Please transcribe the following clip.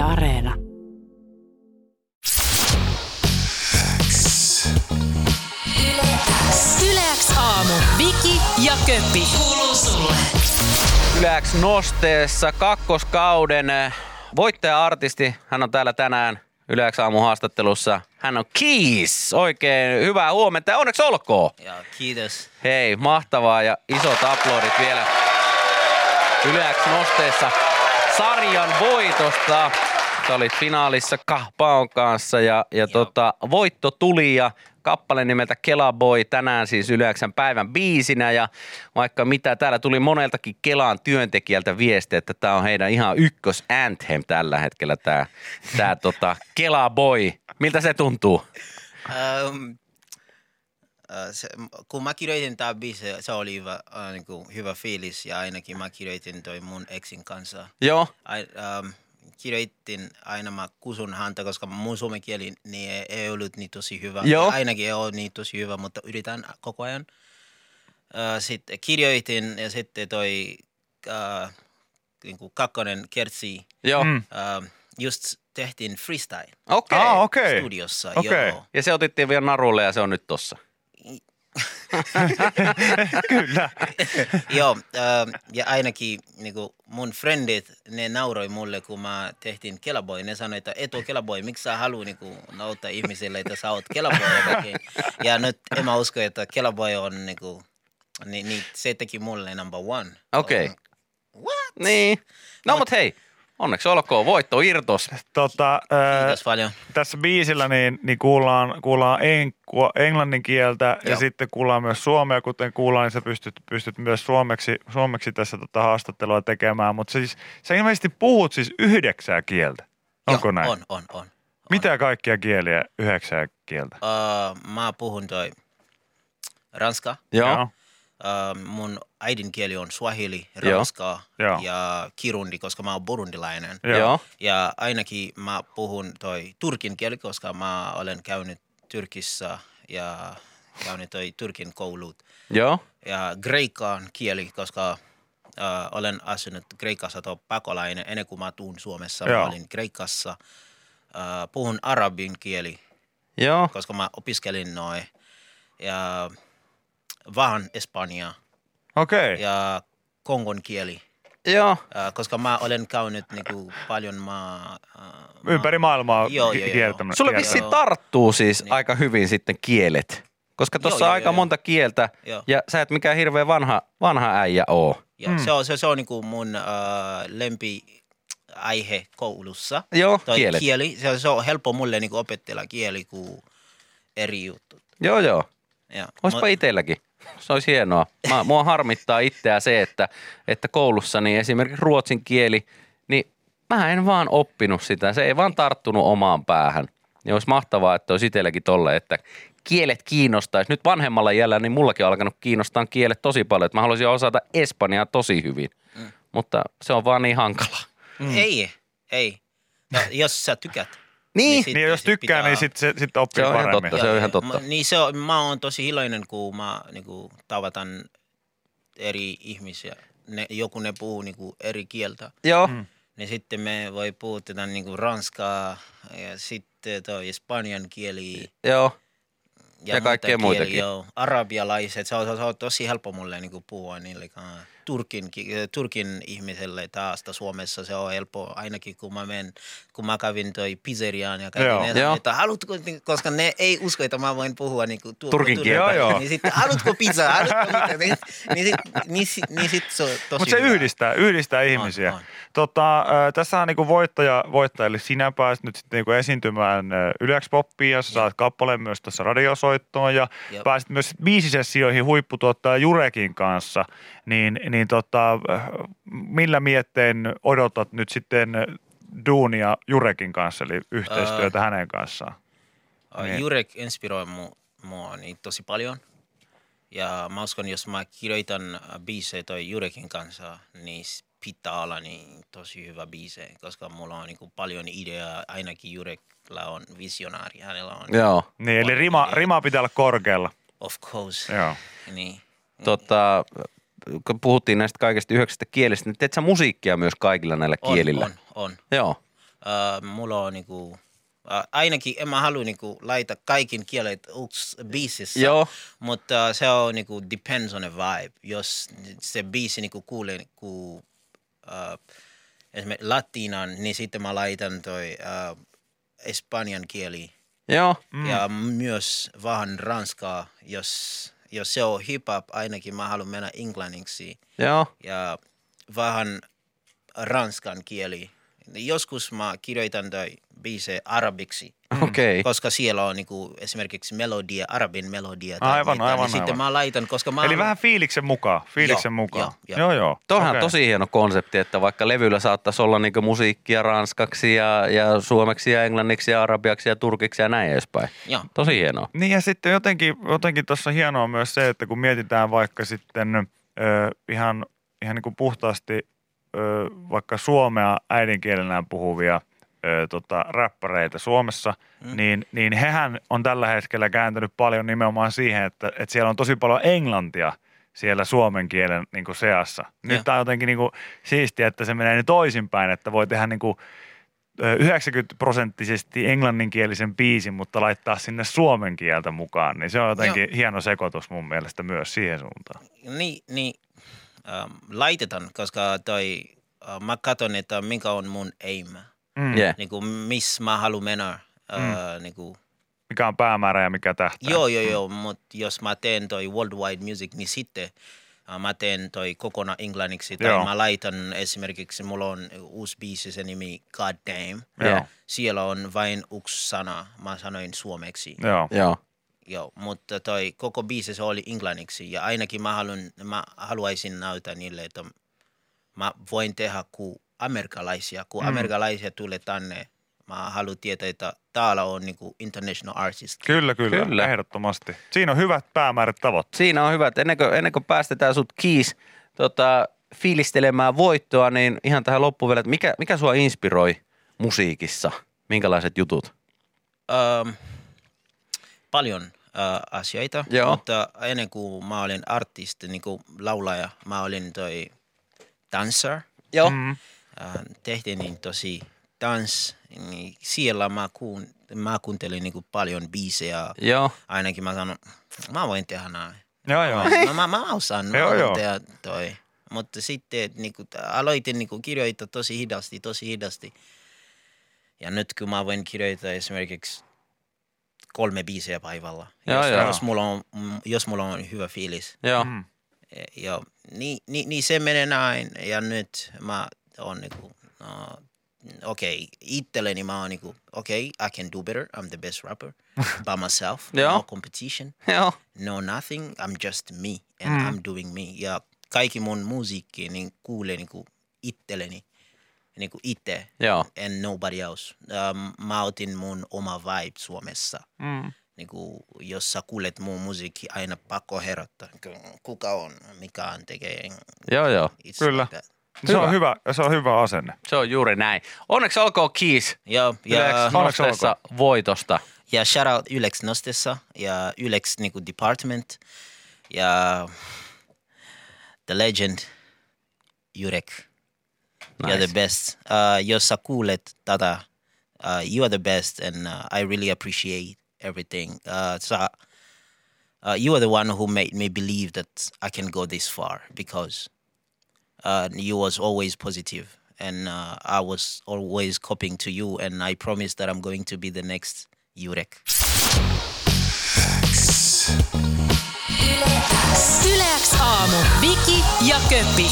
Yle Areena. Yleäks aamu. Viki ja Köppi. Kuuluu sulle. Yleäks nosteessa kakkoskauden eh, voittaja-artisti. Hän on täällä tänään Yleäks aamun haastattelussa. Hän on Keys. Oikein hyvää huomenta ja onneksi olkoon. Ja kiitos. Hei, mahtavaa ja isot aplodit vielä Yleäks nosteessa sarjan voitosta. Sä olit finaalissa Kahpaon kanssa ja, ja tota, voitto tuli ja kappale nimeltä Kela Boy tänään siis Yleäksän päivän biisinä ja vaikka mitä täällä tuli moneltakin Kelan työntekijältä viesti, että tämä on heidän ihan ykkös anthem tällä hetkellä tämä tää, tota, Kela Boy. Miltä se tuntuu? Um, se, kun mä kirjoitin tämä biisi, se oli hyvä, uh, niin kuin, hyvä fiilis ja ainakin mä kirjoitin toi mun exin kanssa. Joo, I, um, kirjoitin aina mä kusun häntä, koska mun suomen kieli niin ei, ei ollut niin tosi hyvä. Joo. Ainakin ei ole niin tosi hyvä, mutta yritän koko ajan. Sitten kirjoitin ja sitten toi uh, niin kuin kakkonen kertsi. joo. Mm. Uh, just tehtiin freestyle Okei. Ah, okei. studiossa. Okei. Joo. Ja se otettiin vielä narulle ja se on nyt tossa. Kyllä. Joo, äh, ja ainakin niinku, mun frendit, ne nauroi mulle, kun mä tehtiin Kelaboy. Ne sanoi, että et ole Kelaboy, miksi sä haluat niinku, nauttaa ihmisille, että sä oot Kelaboy ja nyt en mä usko, että Kelaboy on niinku, niin, niin, se teki mulle number one. Okei. What? Niin. No mut hei, onneksi olkoon, voitto irtos. Tota, ää, Kiitos paljon. tässä biisillä niin, niin kuullaan, kuullaan enkua, englannin kieltä ja Joo. sitten kuullaan myös suomea, kuten kuullaan, niin sä pystyt, pystyt myös suomeksi, suomeksi tässä tota haastattelua tekemään, mutta siis, sä ilmeisesti puhut siis yhdeksää kieltä. Onko Joo, näin? On, on, on. Mitä kaikkia kieliä yhdeksää kieltä? Uh, mä puhun toi ranska. Joo. Uh, mun äidinkieli on swahili, ranska Joo. ja kirundi, koska mä oon burundilainen. Joo. Ja ainakin mä puhun toi turkin kieli, koska mä olen käynyt Turkissa ja käynyt toi turkin koulut. Joo. Ja kreikan kieli, koska äh, olen asunut Kreikassa tuo pakolainen ennen kuin mä tuun Suomessa. Joo. Mä olin Kreikassa. Äh, puhun arabin kieli, Joo. koska mä opiskelin noin. Ja vähän Espanja Okei. Okay. ja Kongon kieli. Joo. Äh, koska mä olen käynyt niinku, paljon maa... Äh, Ympäri maailmaa Joo, joo, joo. Sulle vissiin tarttuu siis Niin. aika hyvin sitten kielet. Koska Joo, tuossa on joo, aika joo, monta kieltä Joo. ja sä et mikään hirveän vanha, vanha äijä oo. Ja Mm. se on, se, se on niinku mun äh, lempi aihe koulussa. Joo, Toi kielet. kieli. Se, se on helppo mulle niinku opetella kieli kuin eri jutut. Joo, joo. Ja, Oispa mut- itselläkin. Se olisi hienoa. Mä, mua harmittaa itseä se, että, että koulussa niin esimerkiksi ruotsin kieli, niin mä en vaan oppinut sitä. Se ei vaan tarttunut omaan päähän. Niin olisi mahtavaa, että olisi itselläkin tolle, että kielet kiinnostaisi. Nyt vanhemmalla iällä, niin mullakin on alkanut kiinnostaa kielet tosi paljon. Että mä haluaisin osata espanjaa tosi hyvin. Mm. Mutta se on vaan niin hankala. Ei, ei. No, jos sä tykät. Niin, sit- Niin jos sit tykkää, pitää- niin sitten sit oppii Se on ihan paremmin. totta. Se on ihan totta. Mä, niin se on, mä oon tosi iloinen, kun mä niinku, tavataan eri ihmisiä. Ne, joku ne puhuu niinku, eri kieltä. joo. Mm. Niin sitten me voi puhua niinku, ranskaa ja sitten toi espanjan kieli. Joo. Ja, Ja kaikkea muita muitakin. Joo, arabialaiset, se on, se on, se on tosi helppo mulle niin kuin puhua niille. kanssa. Turkin, ki- Turkin ihmiselle taas Suomessa se on helppo, ainakin kun mä menen, kun mä kävin toi pizzeriaan ja kaikki ne Joo. että haluatko, koska ne ei usko, että mä voin puhua niin kuin, tu- Turkin tur- kieltä. Joo, joo. Niin sitten, haluatko pizza, haluatko mitä, niin, niin, sit, niin, sit, niin sit se on tosi Mutta se hyvä. yhdistää, yhdistää ihmisiä. on. Tota, äh, tässä on niinku voittaja, voittaja, eli sinä pääsit nyt sitten niinku esiintymään äh, Yleäks Poppiin ja sä saat kappaleen myös tässä radiosoittoon ja Jep. pääsit myös biisisessioihin huipputuottaja Jurekin kanssa. Niin, niin tota, äh, millä mietteen odotat nyt sitten duunia Jurekin kanssa, eli yhteistyötä hänen kanssaan? Uh, Niin. Jurek inspiroi mu, mua niin tosi paljon. Ja mä uskon, jos mä kirjoitan biisejä toi Jurekin kanssa, niin pitää olla niin tosi hyvä biise, koska mulla on niin paljon ideaa. Ainakin Jurekilla on visionaari, hänellä on. Joo. Niin, eli rima, rima pitää olla korkealla. Of course. Joo. Niin. Tota, kun puhuttiin näistä kaikista yhdeksästä kielistä, niin teet sä musiikkia myös kaikilla näillä On, kielillä? on, on. Joo. Uh, mulla on niinku, uh, ainakin en mä halua niinku laita kaikin kielet yksi biisissä. Joo. Mutta se on niinku depends on the vibe. Jos se biisi niinku kuulee niinku, uh, esimerkiksi latinan, niin sitten mä laitan toi uh, espanjan kieli Joo. mm. ja myös vähän ranskaa. Jos, jos se on hip-hop, ainakin mä haluan mennä englanniksi Joo. ja vähän ranskan kieli. Joskus mä kirjoitan toi biise arabiksi, Okei. koska siellä on niinku esimerkiksi melodia, arabin melodia. tai Aivan, mitään, aivan, niin Sitten aivan. mä laitan, koska mä Eli haluan- vähän fiiliksen mukaan, fiiliksen Joo, mukaan. joo, joo. joo. joo. Toihan on Okei. tosi hieno konsepti, että vaikka levyllä saattaisi olla niinku musiikkia ranskaksi ja, ja suomeksi ja englanniksi ja arabiaksi ja turkiksi ja näin edespäin. Joo. Tosi hienoa. Niin ja sitten jotenkin, jotenkin tuossa hienoa myös se, että kun mietitään vaikka sitten ö, ihan, ihan niin kuin puhtaasti ö, vaikka suomea äidinkielenään puhuvia ö, tota, räppäreitä Suomessa, mm. niin, niin hehän on tällä hetkellä kääntänyt paljon nimenomaan siihen, että, että siellä on tosi paljon englantia siellä suomen kielen niin kuin seassa. Nyt tämä on jotenkin niin kuin siistiä, että se menee nyt toisinpäin, että voi tehdä niin kuin ö, 90 prosenttisesti englanninkielisen biisin, mutta laittaa sinne suomen kieltä mukaan, niin se on jotenkin Joo. hieno sekoitus mun mielestä myös siihen suuntaan. Niin, niin ähm, laitetaan, koska toi, äh, mä katson, että mikä on mun aim. Mm. Yeah. Niin kuin, missä mä haluan mennä. Äh, niin kuin, Mikä on päämäärä ja mikä tähtää. joo, joo, joo, mutta jos mä teen toi worldwide music, niin sitten mä teen toi kokonaan englanniksi. Tai Joo. mä laitan esimerkiksi, mulla on uusi biisi, se nimi God Damn. Joo. Siellä on vain yksi sana, mä sanoin suomeksi. Joo. Joo. Joo, mutta toi koko biisi se oli englanniksi ja ainakin mä, haluan, mä haluaisin näyttää niille, että mä voin tehdä kuin amerikalaisia. Kun mm. amerikalaisia tulee tänne, mä haluan tietää, että täällä on niinku international artist. Kyllä, kyllä, Kyllä. ehdottomasti. Siinä on hyvät päämäärät tavoitteet. Siinä on hyvät. Ennen kuin, ennen kuin päästetään sut kiis tota, fiilistelemään voittoa, niin ihan tähän loppuun vielä, että mikä, mikä sua inspiroi musiikissa? Minkälaiset jutut? Um, paljon uh, asioita, Joo. mutta ennen kuin mä olin artisti, niin kuin laulaja, mä olin toi dancer. Joo. Mm. äh, tehtiin niin tosi dans, niin siellä mä, kuun, mä kuuntelin niin paljon biisejä. Joo. Ainakin mä sanon, mä voin tehdä näin. Joo, joo. Mä, mä, mä osaan, mä Joo, joo. tehdä toi. Mutta sitten niin kuin, aloitin niin kuin, kirjoittaa tosi hidasti, tosi hidasti. Ja nyt kun mä voin kirjoittaa esimerkiksi kolme biisiä päivällä, Joo, jos, joo. jos, mulla on, jos mulla on hyvä fiilis. Joo. Mm. Ja, niin, niin, niin se menee näin. Ja nyt mä oon niinku, no, okei, okay, itselleni mä oon niinku, okei, okay, I can do better. I'm the best rapper by myself. Joo. No competition, Joo. no nothing. I'm just me and I'm doing me. Ja kaikki mun musiikki niin kuulee niinku itselleni, niinku itse Joo. and nobody else. Um, mä otin mun oma vibe Suomessa. Mm. Niinku, jos sä kuulet mun musiikki, aina pakko herättää. Kuka on, mikä on tekee. Joo, joo. Kyllä. like that. Se Hyvä. on hyvä, se on hyvä asenne. Se on juuri näin. Onneksi olkoon kiis Ja, ja, nosteessa voitosta. ja shout out Ylex Nostessa ja Ylex niinku department ja the legend Jurek. You're Nice. the best. Uh, jos sä kuulet tätä, uh, you are the best and uh, I really appreciate everything. Uh, so, uh, you are the one who made me believe that I can go this far because uh, you was always positive and uh, I was always copying to you and I promise that I'm going to be the next Jurek. Yleäks aamu. Viki ja Köppi.